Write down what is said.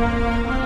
Música